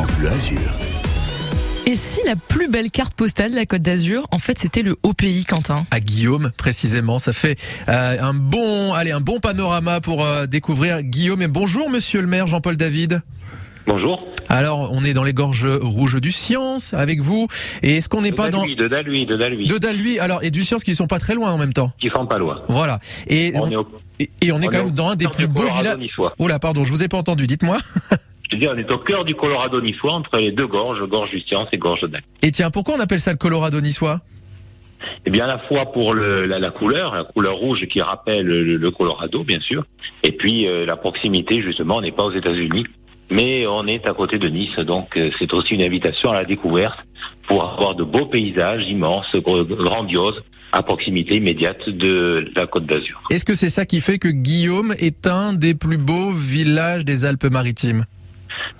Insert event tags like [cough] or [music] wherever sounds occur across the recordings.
France Bleu Azur. Et si la plus belle carte postale de la Côte d'Azur, en fait, c'était le haut pays, Quentin? À Guillaume, précisément. Ça fait euh, un bon, allez, un bon panorama pour euh, découvrir Guillaume. Et bonjour, monsieur le maire Jean-Paul David. Bonjour. Alors, on est dans les gorges rouges du Science avec vous. Et est-ce qu'on n'est pas dans de Dalhuy, de Dalhuy, de Dalhuy Alors, et du Science qui sont pas très loin en même temps. Qui sont pas loin. Voilà. Et on, est, et, on est quand même dans un des plus beaux villages. Oh là, pardon, je vous ai pas entendu. Dites-moi. [laughs] Je dis, on est au cœur du Colorado niçois, entre les deux gorges, gorge du Science et gorge de Et tiens, pourquoi on appelle ça le Colorado niçois? Eh bien, à la fois pour le, la, la, couleur, la couleur rouge qui rappelle le, Colorado, bien sûr, et puis euh, la proximité, justement, on n'est pas aux États-Unis, mais on est à côté de Nice, donc euh, c'est aussi une invitation à la découverte pour avoir de beaux paysages immenses, grandioses, à proximité immédiate de la Côte d'Azur. Est-ce que c'est ça qui fait que Guillaume est un des plus beaux villages des Alpes-Maritimes?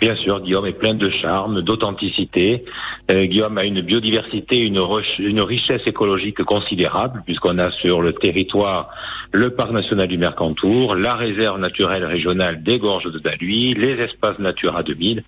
Bien sûr, Guillaume est plein de charme, d'authenticité. Euh, Guillaume a une biodiversité, une, une richesse écologique considérable, puisqu'on a sur le territoire le parc national du Mercantour, la réserve naturelle régionale des gorges de Daluy, les espaces Natura 2000.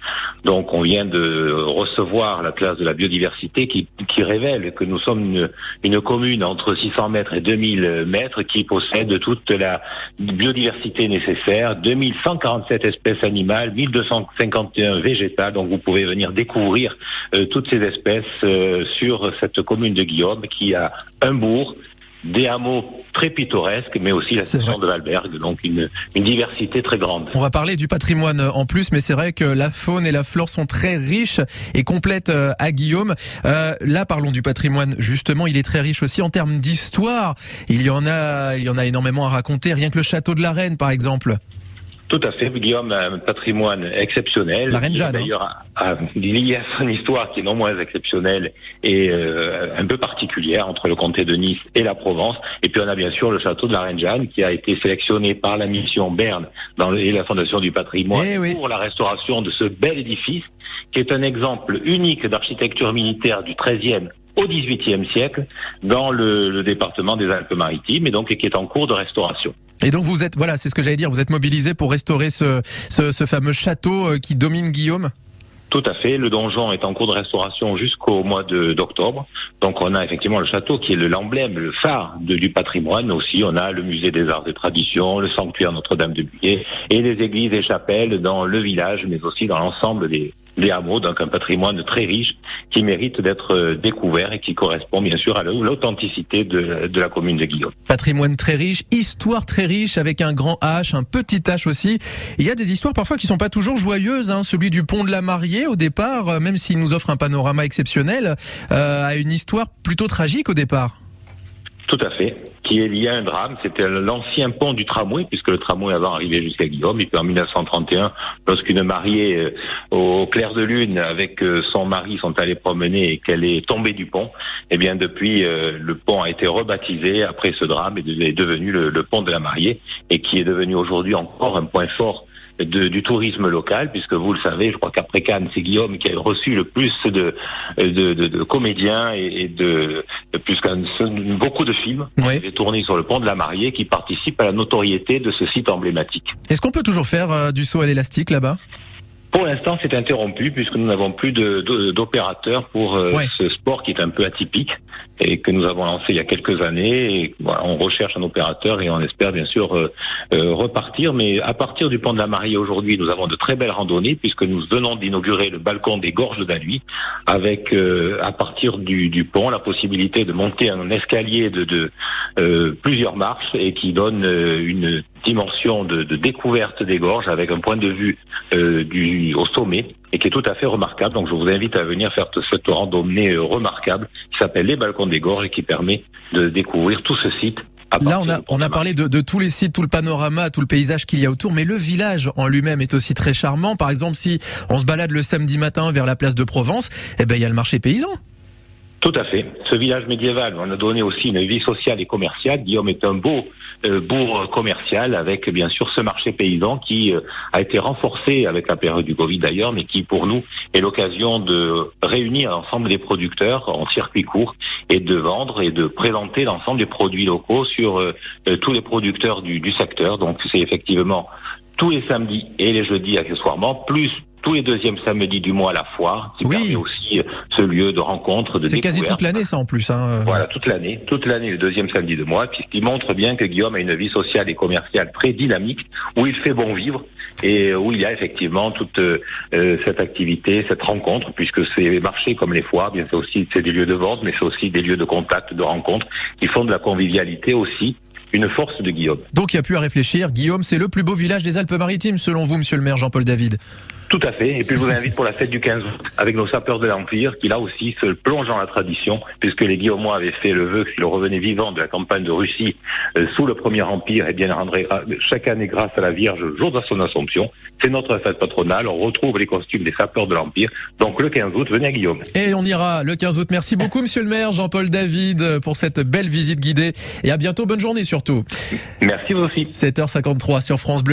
Donc on vient de recevoir la classe de la biodiversité qui, qui révèle que nous sommes une, une commune entre 600 mètres et 2000 mètres qui possède toute la biodiversité nécessaire, 2147 espèces animales, 1200 51 végétales. Donc vous pouvez venir découvrir euh, toutes ces espèces euh, sur cette commune de Guillaume qui a un bourg, des hameaux très pittoresques, mais aussi la station de Valberg, donc une, une, diversité très grande. On va parler du patrimoine en plus, mais c'est vrai que la faune et la flore sont très riches et complètes euh, à Guillaume. Euh, là, parlons du patrimoine. Justement, il est très riche aussi en termes d'histoire. Il y en a, il y en a énormément à raconter. Rien que le château de la Reine, par exemple. Tout à fait. Guillaume a un patrimoine exceptionnel. La reine Jeanne. Hein. D'ailleurs, lié à son histoire qui est non moins exceptionnelle et euh, un peu particulière entre le comté de Nice et la Provence. Et puis on a bien sûr le château de la reine Jeanne qui a été sélectionné par la mission Berne dans et la Fondation du patrimoine eh pour la restauration de ce bel édifice qui est un exemple unique d'architecture militaire du XIIIe au XVIIIe siècle dans le, le département des Alpes-Maritimes et donc qui est en cours de restauration. Et donc vous êtes, voilà, c'est ce que j'allais dire, vous êtes mobilisé pour restaurer ce, ce, fameux château euh, qui domine Guillaume? Tout à fait. Le donjon est en cours de restauration jusqu'au mois d'octobre. Donc on a effectivement le château qui est l'emblème, le phare du patrimoine. Aussi, on a le musée des arts et traditions, le sanctuaire Notre-Dame de Buyer et les églises et chapelles dans le village, mais aussi dans l'ensemble des, les hameaux, donc un patrimoine très riche qui mérite d'être euh, découvert et qui correspond bien sûr à l'authenticité de, de, la commune de Guillaume. Patrimoine très riche, histoire très riche avec un grand H, un petit H aussi. Il y a des histoires parfois qui sont pas toujours joyeuses. Hein. Celui du pont de la Mariée au départ, euh, même s'il nous offre un panorama exceptionnel, euh, a une histoire plutôt tragique au départ. Tout à fait. Qui est lié à un drame. C'était l'ancien pont du tramway, puisque le tramway avant arrivait jusqu'à Guillaume. Et puis en 1931, lorsqu'une mariée euh, au clair de lune avec euh, son mari sont allés promener et qu'elle est tombée du pont, eh bien depuis, euh, le pont a été rebaptisé après ce drame et est devenu le, le pont de la mariée et qui est devenu aujourd'hui encore un point fort de, du tourisme local, puisque vous le savez, je crois qu'après Cannes, c'est Guillaume qui a reçu le plus de, de, de, de comédiens et, de, plus qu'un beaucoup de films oui. tournés sur le pont de la Mariée qui participent à la notoriété de ce site emblématique. Est-ce qu'on peut toujours faire euh, du saut à l'élastique là-bas? Pour l'instant, c'est interrompu puisque nous n'avons plus d'opérateurs pour euh, ce sport qui est un peu atypique et que nous avons lancé il y a quelques années. Voilà, on recherche un opérateur et on espère bien sûr euh, euh, repartir. Mais à partir du pont de la Marie aujourd'hui, nous avons de très belles randonnées puisque nous venons d'inaugurer le balcon des gorges de avec à partir du, pont la possibilité de monter un escalier de, plusieurs marches et qui donne une dimension de, découverte des gorges avec un point de vue euh, du, au sommet et qui est tout à fait remarquable. Donc je vous invite à venir faire cette randonnée euh, remarquable qui s'appelle les balcons des gorges et qui permet de découvrir tout ce site Là, on a, on a parlé de, de, tous les sites, tout le panorama, tout le paysage qu'il y a autour, mais le village en lui-même est aussi très charmant. Par exemple, si on se balade le samedi matin vers la place de Provence, eh ben, il y a le marché paysan. Tout à fait. Ce village médiéval, on a donné aussi une vie sociale et commerciale. Guillaume est un beau euh, bourg commercial avec bien sûr ce marché paysan qui euh, a été renforcé avec la période du Covid d'ailleurs, mais qui pour nous est l'occasion de réunir l'ensemble des producteurs en circuit court et de vendre et de présenter l'ensemble des produits locaux sur euh, tous les producteurs du, du secteur. Donc c'est effectivement tous les samedis et les jeudis accessoirement, plus tous les deuxièmes samedis du mois à la foire, qui Oui. permet aussi euh, ce lieu de rencontre, de C'est quasi toute l'année ça en plus. Hein. Voilà, toute l'année, toute l'année, le deuxième samedi de mois, puisqu'il montre bien que Guillaume a une vie sociale et commerciale très dynamique, où il fait bon vivre et où il y a effectivement toute euh, euh, cette activité, cette rencontre, puisque ces marchés comme les foires, bien c'est aussi c'est des lieux de vente, mais c'est aussi des lieux de contact, de rencontre, qui font de la convivialité aussi une force de Guillaume. Donc il n'y a plus à réfléchir. Guillaume, c'est le plus beau village des Alpes-Maritimes selon vous, monsieur le maire Jean-Paul David. Tout à fait. Et puis je vous [laughs] invite pour la fête du 15 août avec nos sapeurs de l'Empire qui là aussi se plongent dans la tradition puisque les Guillaumois avaient fait le vœu qu'ils revenaient vivants de la campagne de Russie euh, sous le Premier Empire et bien rendrait gra- chaque année grâce à la Vierge le jour de son Assomption. C'est notre fête patronale. On retrouve les costumes des sapeurs de l'Empire. Donc le 15 août, venez à Guillaume. Et on ira le 15 août. Merci beaucoup, [laughs] monsieur le maire Jean-Paul David, pour cette belle visite guidée. Et à bientôt. Bonne journée surtout. Merci vous aussi. 7h53 sur France Bleu.